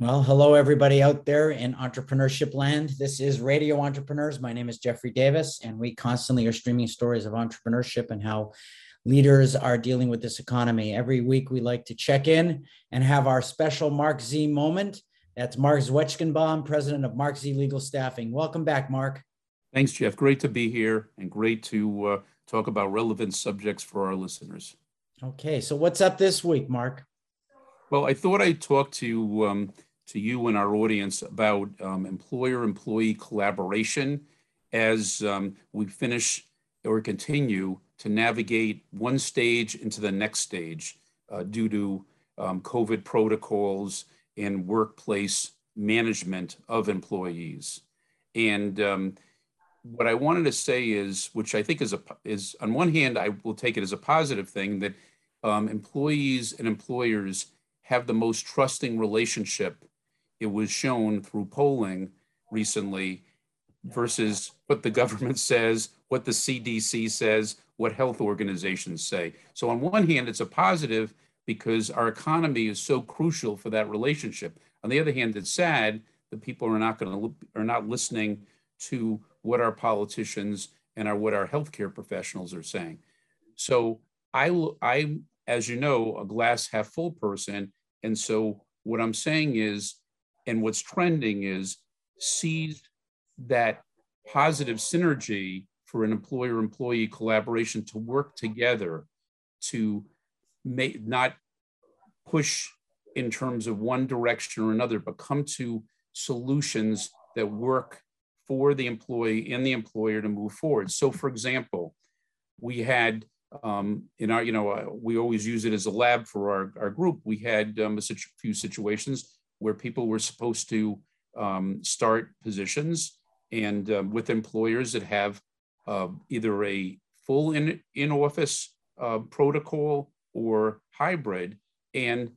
Well, hello, everybody out there in entrepreneurship land. This is Radio Entrepreneurs. My name is Jeffrey Davis, and we constantly are streaming stories of entrepreneurship and how leaders are dealing with this economy. Every week, we like to check in and have our special Marc Z moment. That's Marc Zwetschgenbaum, president of Marc Z Legal Staffing. Welcome back, Marc. Thanks, Jeff. Great to be here and great to uh, talk about relevant subjects for our listeners. Okay, so what's up this week, Marc? Well, I thought I'd talk to um, to you and our audience about um, employer-employee collaboration as um, we finish or continue to navigate one stage into the next stage uh, due to um, COVID protocols and workplace management of employees. And um, what I wanted to say is, which I think is a is on one hand, I will take it as a positive thing that um, employees and employers have the most trusting relationship it was shown through polling recently versus what the government says, what the CDC says, what health organizations say. So on one hand, it's a positive because our economy is so crucial for that relationship. On the other hand, it's sad that people are not going to are not listening to what our politicians and our what our healthcare professionals are saying. So I I as you know a glass half full person, and so what I'm saying is and what's trending is seize that positive synergy for an employer employee collaboration to work together to make not push in terms of one direction or another, but come to solutions that work for the employee and the employer to move forward. So, for example, we had um, in our, you know, uh, we always use it as a lab for our, our group. We had um, a few situations where people were supposed to um, start positions and um, with employers that have uh, either a full in, in office uh, protocol or hybrid. And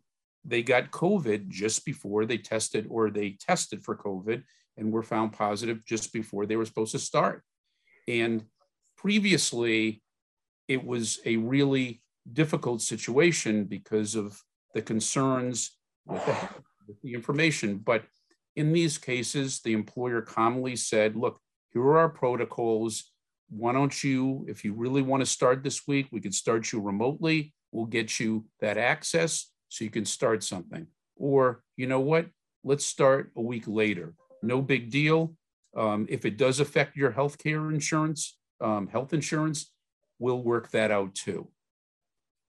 they got COVID just before they tested or they tested for COVID and were found positive just before they were supposed to start. And previously, it was a really difficult situation because of the concerns with the the information. But in these cases, the employer commonly said, look, here are our protocols. Why don't you, if you really want to start this week, we can start you remotely. We'll get you that access so you can start something. Or, you know what? Let's start a week later. No big deal. Um, if it does affect your health care insurance, um, health insurance, we'll work that out too.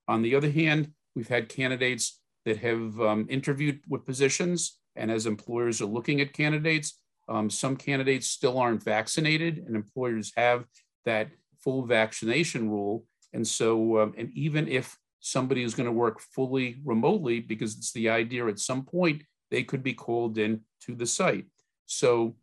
On the other hand, we've had candidates that have um, interviewed with positions. And as employers are looking at candidates, um, some candidates still aren't vaccinated, and employers have that full vaccination rule. And so, um, and even if somebody is going to work fully remotely, because it's the idea at some point they could be called in to the site. So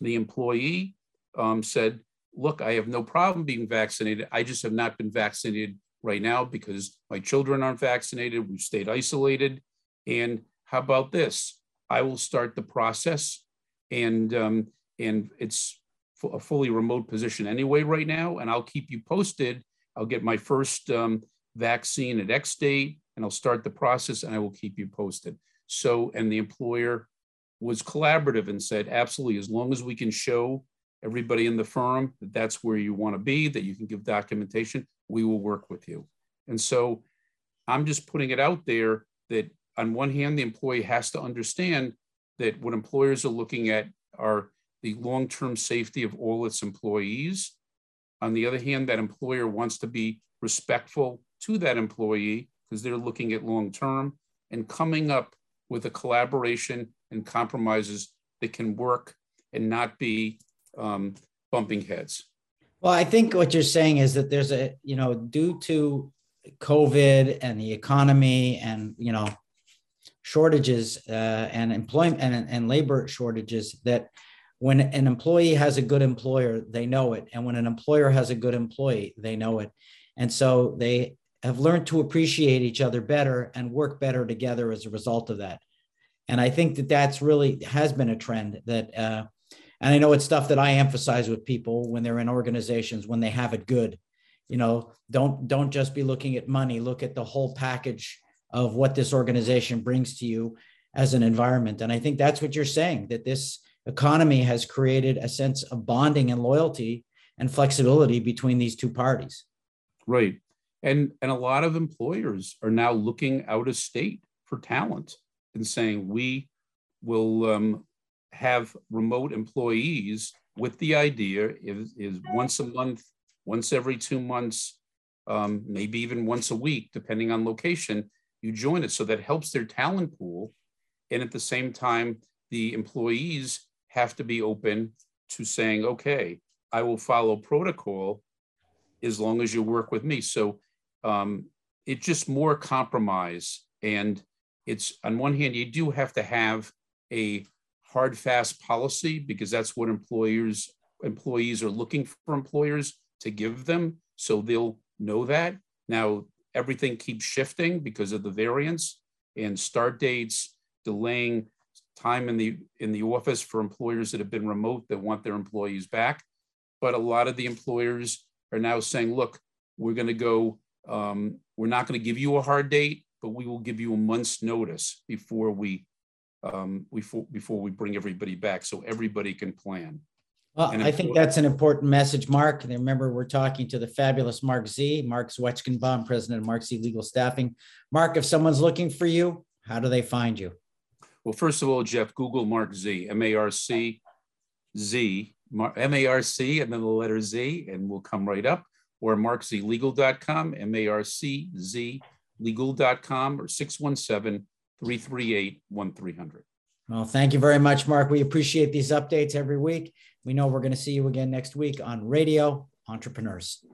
the employee um, said, Look, I have no problem being vaccinated. I just have not been vaccinated right now because my children aren't vaccinated. We've stayed isolated. And how about this? I will start the process, and um, and it's a fully remote position anyway right now. And I'll keep you posted. I'll get my first um, vaccine at X date, and I'll start the process, and I will keep you posted. So, and the employer was collaborative and said, absolutely, as long as we can show everybody in the firm that that's where you want to be, that you can give documentation, we will work with you. And so I'm just putting it out there that on one hand, the employee has to understand that what employers are looking at are the long-term safety of all its employees. On the other hand, that employer wants to be respectful to that employee because they're looking at long-term and coming up with a collaboration and compromises that can work and not be um, bumping heads. Well, I think what you're saying is that there's a, you know, due to COVID and the economy and, you know, shortages uh, and employment and, and labor shortages, that when an employee has a good employer, they know it. And when an employer has a good employee, they know it. And so they have learned to appreciate each other better and work better together as a result of that. And I think that that's really has been a trend that uh, and I know it's stuff that I emphasize with people when they're in organizations when they have it good. You know, don't don't just be looking at money. Look at the whole package of what this organization brings to you, as an environment. And I think that's what you're saying that this economy has created a sense of bonding and loyalty and flexibility between these two parties. Right. And, and a lot of employers are now looking out of state for talent and saying we will um, have remote employees with the idea is, is once a month, once every two months, um, maybe even once a week, depending on location, you join it. So that helps their talent pool. And at the same time, the employees have to be open to saying, okay, I will follow protocol as long as you work with me. So um, it's just more compromise. And it's on one hand, you do have to have a hard, fast policy because that's what employers employees are looking for employers to give them. So they'll know that. Now everything keeps shifting because of the variance and start dates, delaying time in the in the office for employers that have been remote that want their employees back. But a lot of the employers are now saying, look, we're going to go, um, we're not going to give you a hard date, but we will give you a month's notice before we um, before before we bring everybody back so everybody can plan. Well, I think that's an important message, Marc. And remember, we're talking to the fabulous Marc Z, Marc Zwetschgenbaum, president of Marc Z Legal Staffing. Marc, if someone's looking for you, how do they find you? Well, first of all, Jeff, Google Marc Z, M A R C Z, M A R C, and then the letter Z, and we'll come right up. Or markzlegal.com, M A R C Z legal.com, or 617 338 1300. Well, thank you very much, Marc. We appreciate these updates every week. We know we're going to see you again next week on Radio Entrepreneurs.